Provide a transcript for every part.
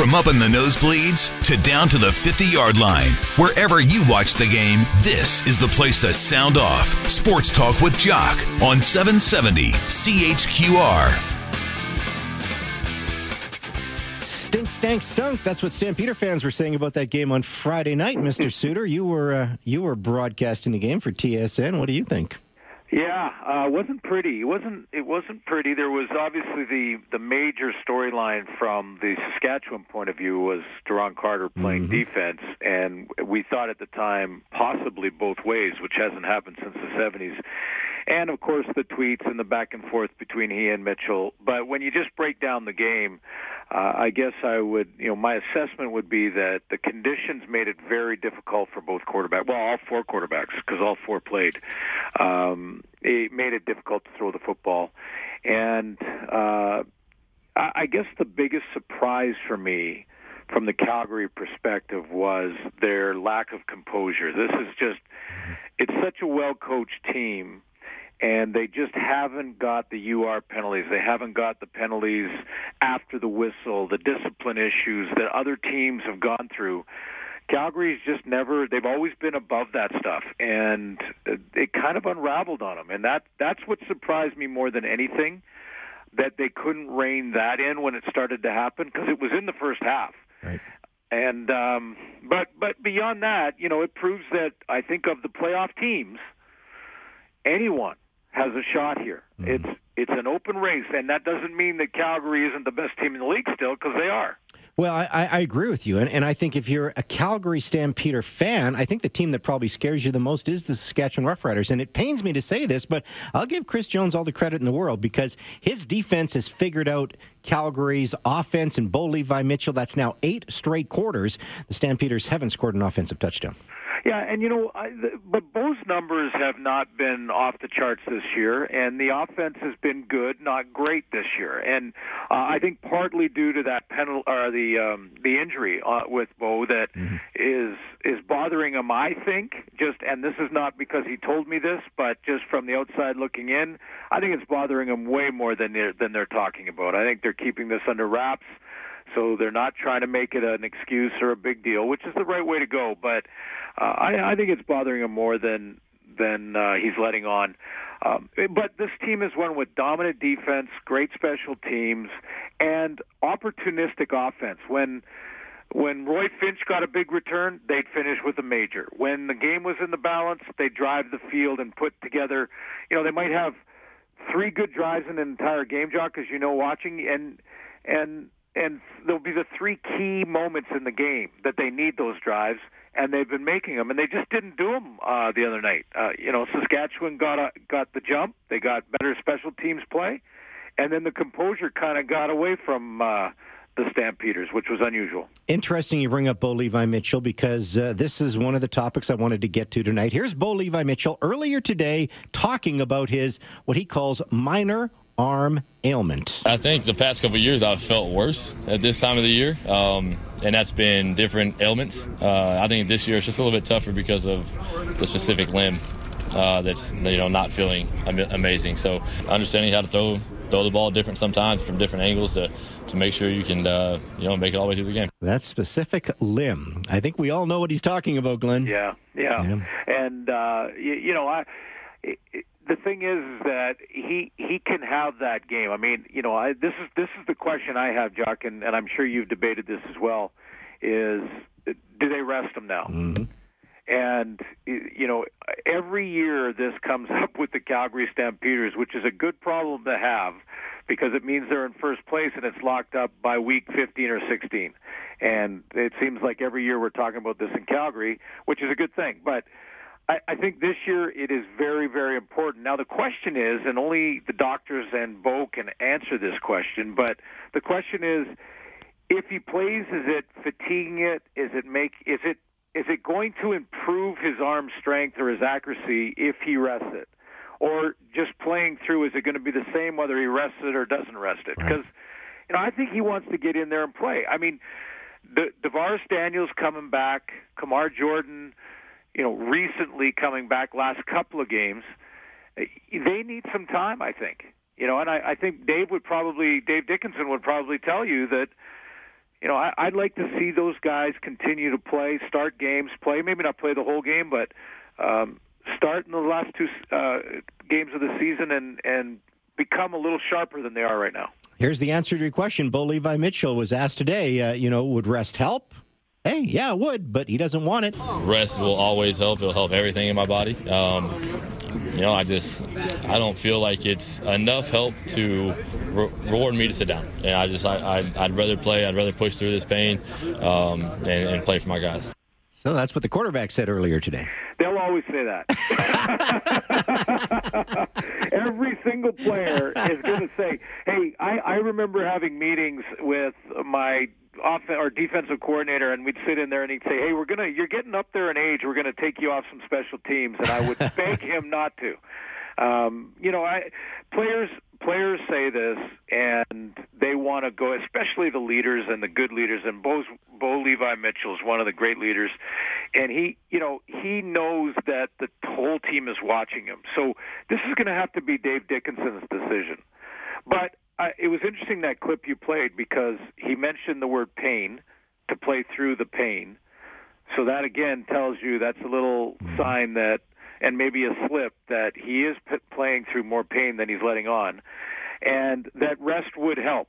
From up in the nosebleeds to down to the 50 yard line, wherever you watch the game, this is the place to sound off. Sports Talk with Jock on 770 CHQR. Stink, stank, stunk. That's what Stampeder fans were saying about that game on Friday night, Mr. Suitor. You were uh, you were broadcasting the game for TSN. What do you think? Yeah, uh, it wasn't pretty. It wasn't. It wasn't pretty. There was obviously the the major storyline from the Saskatchewan point of view was Duron Carter playing mm-hmm. defense, and we thought at the time possibly both ways, which hasn't happened since the '70s. And of course the tweets and the back and forth between he and Mitchell. But when you just break down the game, uh, I guess I would, you know, my assessment would be that the conditions made it very difficult for both quarterbacks. Well, all four quarterbacks, because all four played. Um, it made it difficult to throw the football, and uh, I, I guess the biggest surprise for me from the Calgary perspective was their lack of composure. This is just, it's such a well-coached team and they just haven't got the UR penalties. They haven't got the penalties after the whistle, the discipline issues that other teams have gone through. Calgary's just never they've always been above that stuff and it kind of unraveled on them and that that's what surprised me more than anything that they couldn't rein that in when it started to happen because it was in the first half. Right. And um but but beyond that, you know, it proves that I think of the playoff teams anyone has a shot here. Mm-hmm. It's it's an open race, and that doesn't mean that Calgary isn't the best team in the league still, because they are. Well, I, I, agree with you, and, and I think if you're a Calgary Stampeder fan, I think the team that probably scares you the most is the Saskatchewan Roughriders. And it pains me to say this, but I'll give Chris Jones all the credit in the world because his defense has figured out Calgary's offense and Bo Levi Mitchell. That's now eight straight quarters. The Stampeders haven't scored an offensive touchdown. Yeah, and you know, I, the, but Bo's numbers have not been off the charts this year, and the offense has been good, not great this year. And uh, I think partly due to that penalty or the um, the injury uh, with Bo that mm-hmm. is is bothering him. I think just, and this is not because he told me this, but just from the outside looking in, I think it's bothering him way more than they're, than they're talking about. I think they're keeping this under wraps. So they're not trying to make it an excuse or a big deal, which is the right way to go. But uh, I, I think it's bothering him more than than uh, he's letting on. Um, but this team is one with dominant defense, great special teams, and opportunistic offense. When when Roy Finch got a big return, they'd finish with a major. When the game was in the balance, they'd drive the field and put together. You know, they might have three good drives in an entire game, Jock, as you know, watching, and and and there'll be the three key moments in the game that they need those drives, and they've been making them, and they just didn't do them uh, the other night. Uh, you know, Saskatchewan got a, got the jump, they got better special teams play, and then the composure kind of got away from. Uh, the Stampeders, which was unusual. Interesting you bring up Bo Levi Mitchell because uh, this is one of the topics I wanted to get to tonight. Here's Bo Levi Mitchell earlier today talking about his what he calls minor arm ailment. I think the past couple years I've felt worse at this time of the year, um, and that's been different ailments. Uh, I think this year it's just a little bit tougher because of the specific limb uh, that's you know not feeling amazing. So understanding how to throw throw the ball different sometimes from different angles to to make sure you can uh, you know make it all the way through the game. That specific limb. I think we all know what he's talking about, Glenn. Yeah, yeah, yeah. and uh, you, you know I. It, the thing is that he he can have that game. I mean, you know, I, this is this is the question I have, Jock, and, and I'm sure you've debated this as well. Is do they rest him now? Mm-hmm. And you know, every year this comes up with the Calgary Stampeders, which is a good problem to have because it means they're in first place and it's locked up by week 15 or 16. And it seems like every year we're talking about this in Calgary, which is a good thing. But I, I think this year it is very, very important. Now the question is, and only the doctors and Bo can answer this question, but the question is, if he plays, is it fatiguing it? Is it make? Is it is it going to improve his arm strength or his accuracy if he rests it? Or just playing through, is it going to be the same whether he rests it or doesn't rest it? Because, you know, I think he wants to get in there and play. I mean, the DaVaris Daniels coming back, Kamar Jordan, you know, recently coming back last couple of games, they need some time, I think. You know, and I, I think Dave would probably, Dave Dickenson would probably tell you that, you know, I, I'd like to see those guys continue to play, start games, play. Maybe not play the whole game, but um, start in the last two uh, games of the season and and become a little sharper than they are right now. Here's the answer to your question. Bo Levi Mitchell was asked today. Uh, you know, would rest help? Hey, yeah, it would, but he doesn't want it. Rest will always help. It'll help everything in my body. Um, you know, I just I don't feel like it's enough help to re- reward me to sit down. And I just I, I would rather play. I'd rather push through this pain um, and, and play for my guys. So that's what the quarterback said earlier today. They'll always say that. Every single player is going to say, "Hey, I, I remember having meetings with my off or defensive coordinator, and we'd sit in there and he'd say, "Hey, we're gonna, you're getting up there in age. We're gonna take you off some special teams," and I would beg him not to. Um, you know, I players players say this, and they want to go, especially the leaders and the good leaders. And Bo's, Bo Levi Mitchell is one of the great leaders, and he, you know, he knows that the whole team is watching him. So this is going to have to be Dave Dickenson's decision. But uh, it was interesting that clip you played because he mentioned the word pain to play through the pain. So that again tells you that's a little mm-hmm. sign that, and maybe a slip that he is p- playing through more pain than he's letting on, and that rest would help.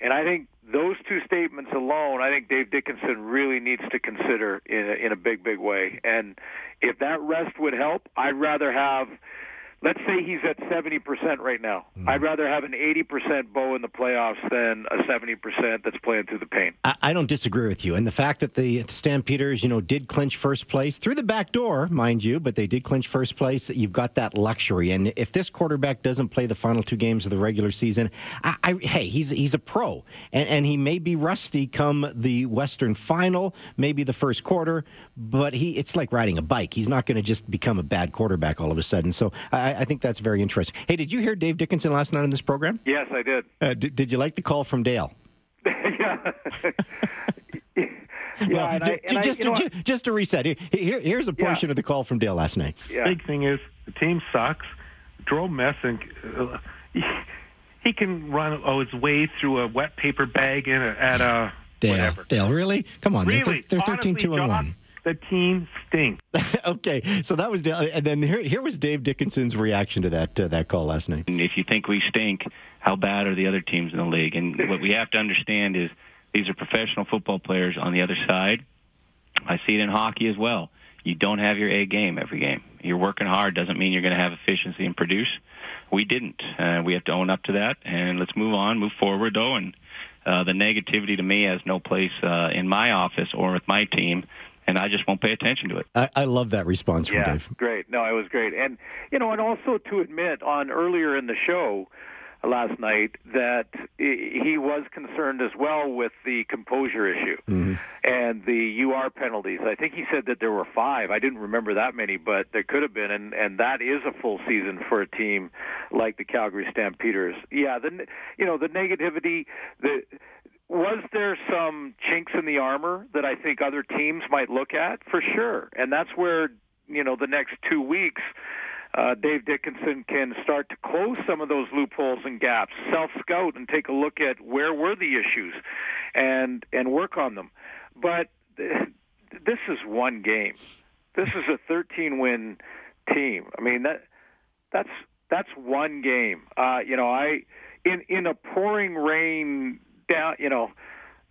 And I think those two statements alone, I think Dave Dickenson really needs to consider in a, in a big, big way. And if that rest would help, I'd rather have let's say he's at 70% right now. Mm. I'd rather have an 80% Bo in the playoffs than a 70% that's playing through the pain. I, I, don't disagree with you. And the fact that the Stampeders, you know, did clinch first place through the back door, mind you, but they did clinch first place, you've got that luxury. And if this quarterback doesn't play the final two games of the regular season, I, I, hey, he's he's a pro. And, and he may be rusty come the Western final, maybe the first quarter, but he it's like riding a bike. He's not going to just become a bad quarterback all of a sudden. So I, I, think that's very interesting. Hey, did you hear Dave Dickenson last night on this program? Yes, I did. Uh, did, did you like the call from Dale? yeah. yeah, well, and just, I, just, just to reset, here, here's a portion yeah. of the call from Dale last night. Yeah. Big thing is the team sucks. Jerome Messam, uh, he, he, can run oh his way through a wet paper bag in a, at a Dale. Whatever. Dale, really? Come on, really? they're, they're 13 2 and 1 the team stinks. okay, so that was and then here, here was Dave Dickenson's reaction to that uh, that call last night. If you think we stink, how bad are the other teams in the league? And what we have to understand is these are professional football players on the other side. I see it in hockey as well. You don't have your A game every game. You're working hard doesn't mean you're going to have efficiency and produce. We didn't. Uh, we have to own up to that, and let's move on, move forward though. And uh, the negativity to me has no place uh, in my office or with my team and I just won't pay attention to it. I, I love that response from yeah, Dave. Great. No, it was great. And, you know, and also to admit on earlier in the show last night that he was concerned as well with the composure issue mm-hmm. and the UR penalties. I think he said that there were five. I didn't remember that many, but there could have been, and and that is a full season for a team like the Calgary Stampeders. Yeah, the you know the negativity, the was there some chinks in the armor that I think other teams might look at? For sure. And that's where, you know, the next two weeks, uh, Dave Dickenson can start to close some of those loopholes and gaps, self-scout and take a look at where were the issues and, and work on them. But this is one game. This is a 13-win team. I mean, that, that's, that's one game. Uh, you know, I, in, in a pouring rain down, you know,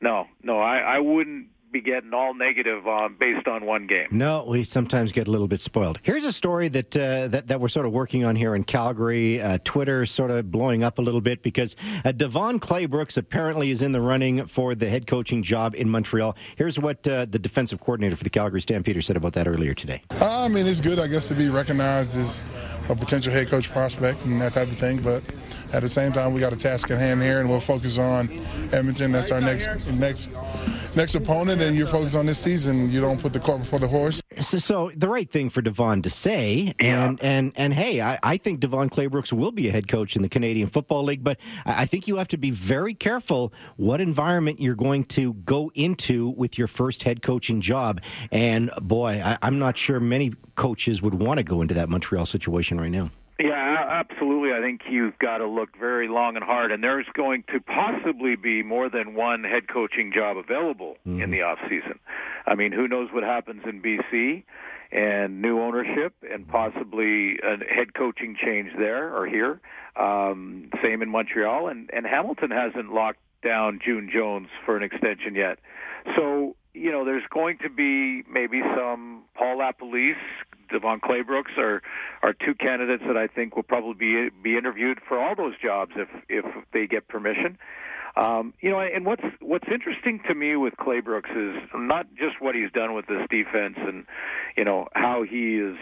no, no, I, I wouldn't be getting all negative on based on one game. No, we sometimes get a little bit spoiled. Here's a story that uh, that, that we're sort of working on here in Calgary. Uh, Twitter sort of blowing up a little bit because uh, DeVone Claybrooks apparently is in the running for the head coaching job in Montreal. Here's what uh, the defensive coordinator for the Calgary Stampeders said about that earlier today. I mean, it's good, I guess, to be recognized as a potential head coach prospect and that type of thing, but at the same time, we got a task at hand here, and we'll focus on Edmonton. That's our next next next opponent, and you're focused on this season. You don't put the cart before the horse. So, so the right thing for DeVone to say, and yeah. and and hey, I, I think DeVone Claybrooks will be a head coach in the Canadian Football League, but I think you have to be very careful what environment you're going to go into with your first head coaching job. And boy, I, I'm not sure many coaches would want to go into that Montreal situation right now. Yeah, absolutely. I think you've got to look very long and hard, and there's going to possibly be more than one head coaching job available mm-hmm. in the off season. I mean, who knows what happens in BC and new ownership and possibly a head coaching change there or here. Um, same in Montreal, and and Hamilton hasn't locked down June Jones for an extension yet. So you know, there's going to be maybe some Paul LaPolice, DeVone Claybrooks are are two candidates that I think will probably be be interviewed for all those jobs if if they get permission. Um, you know, and what's what's interesting to me with Claybrooks is not just what he's done with this defense, and you know how he is.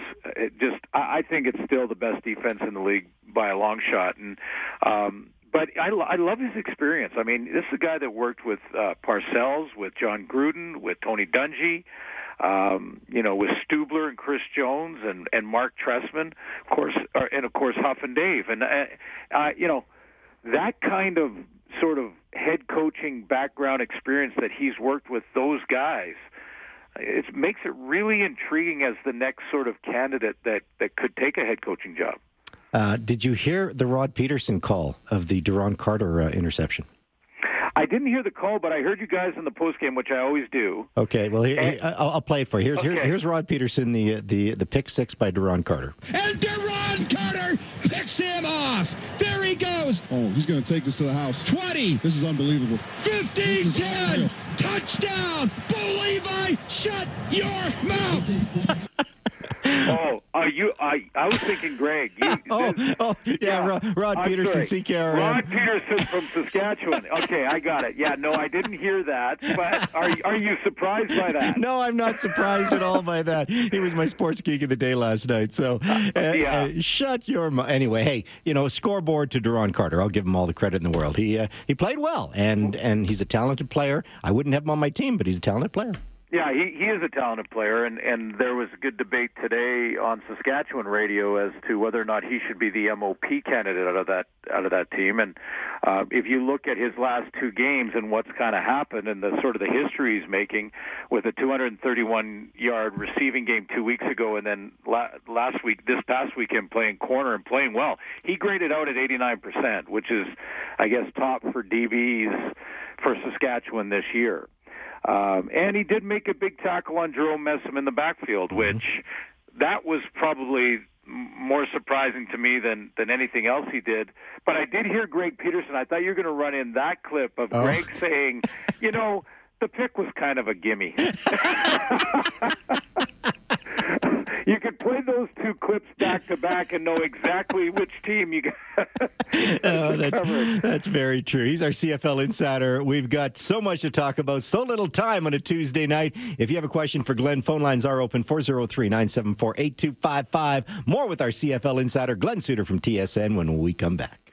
Just I, think it's still the best defense in the league by a long shot, and um, but I, I love his experience. I mean, this is a guy that worked with uh, Parcells, with Jon Gruden, with Tony Dungy, um, you know, with Stubler and Chris Jones and and Marc Trestman, of course, or, uh, and of course Huff and Dave, and uh, uh, you know, that kind of sort of head coaching background experience that he's worked with those guys. It makes it really intriguing as the next sort of candidate that, that could take a head coaching job. Uh, did you hear the Rod Pedersen call of the Duron Carter uh, interception? I didn't hear the call, but I heard you guys in the postgame, which I always do. Okay, well, here, and, I'll, I'll, play it for you. Here's, okay. here, here's Rod Pedersen, the, uh, the the pick six by Duron Carter. And Duron Carter picks him off. There he goes. Oh, he's going to take this to the house. 20. This is unbelievable. 15, 10. Touchdown. Believe I shut your mouth. oh, are you? I I was thinking, Greg. You, oh, oh, yeah, yeah. Rod, Rod Pedersen, CKRM. Rod Pedersen from Saskatchewan. Okay, I got it. Yeah, no, I didn't hear that. But are are you surprised by that? No, I'm not surprised at all by that. He was my sports geek of the day last night. So, uh, yeah. Uh, shut your mouth. Anyway, hey, you know, scoreboard to Duron Carter. I'll give him all the credit in the world. He uh, he played well, and and he's a talented player. I wouldn't have him on my team, but he's a talented player. Yeah, he he is a talented player, and and there was a good debate today on Saskatchewan radio as to whether or not he should be the MOP candidate out of that out of that team. And uh, if you look at his last two games and what's kind of happened and the sort of the history he's making with a 231 yard receiving game two weeks ago, and then la- last week, this past weekend playing corner and playing well, he graded out at 89 percent, which is, I guess, top for DBs for Saskatchewan this year. Um, and he did make a big tackle on Jerome Messam in the backfield, mm-hmm. which that was probably more surprising to me than than anything else he did. But I did hear Greg Peterson. I thought you were going to run in that clip of oh. Greg saying, you know, the pick was kind of a gimme. you could play those two clips back to back and know exactly which team you got. oh, that's, that's very true. He's our CFL insider. We've got so much to talk about, so little time on a Tuesday night. If you have a question for Glenn, phone lines are open 403 974 8255. More with our CFL insider, Glenn Suitor from TSN, when we come back.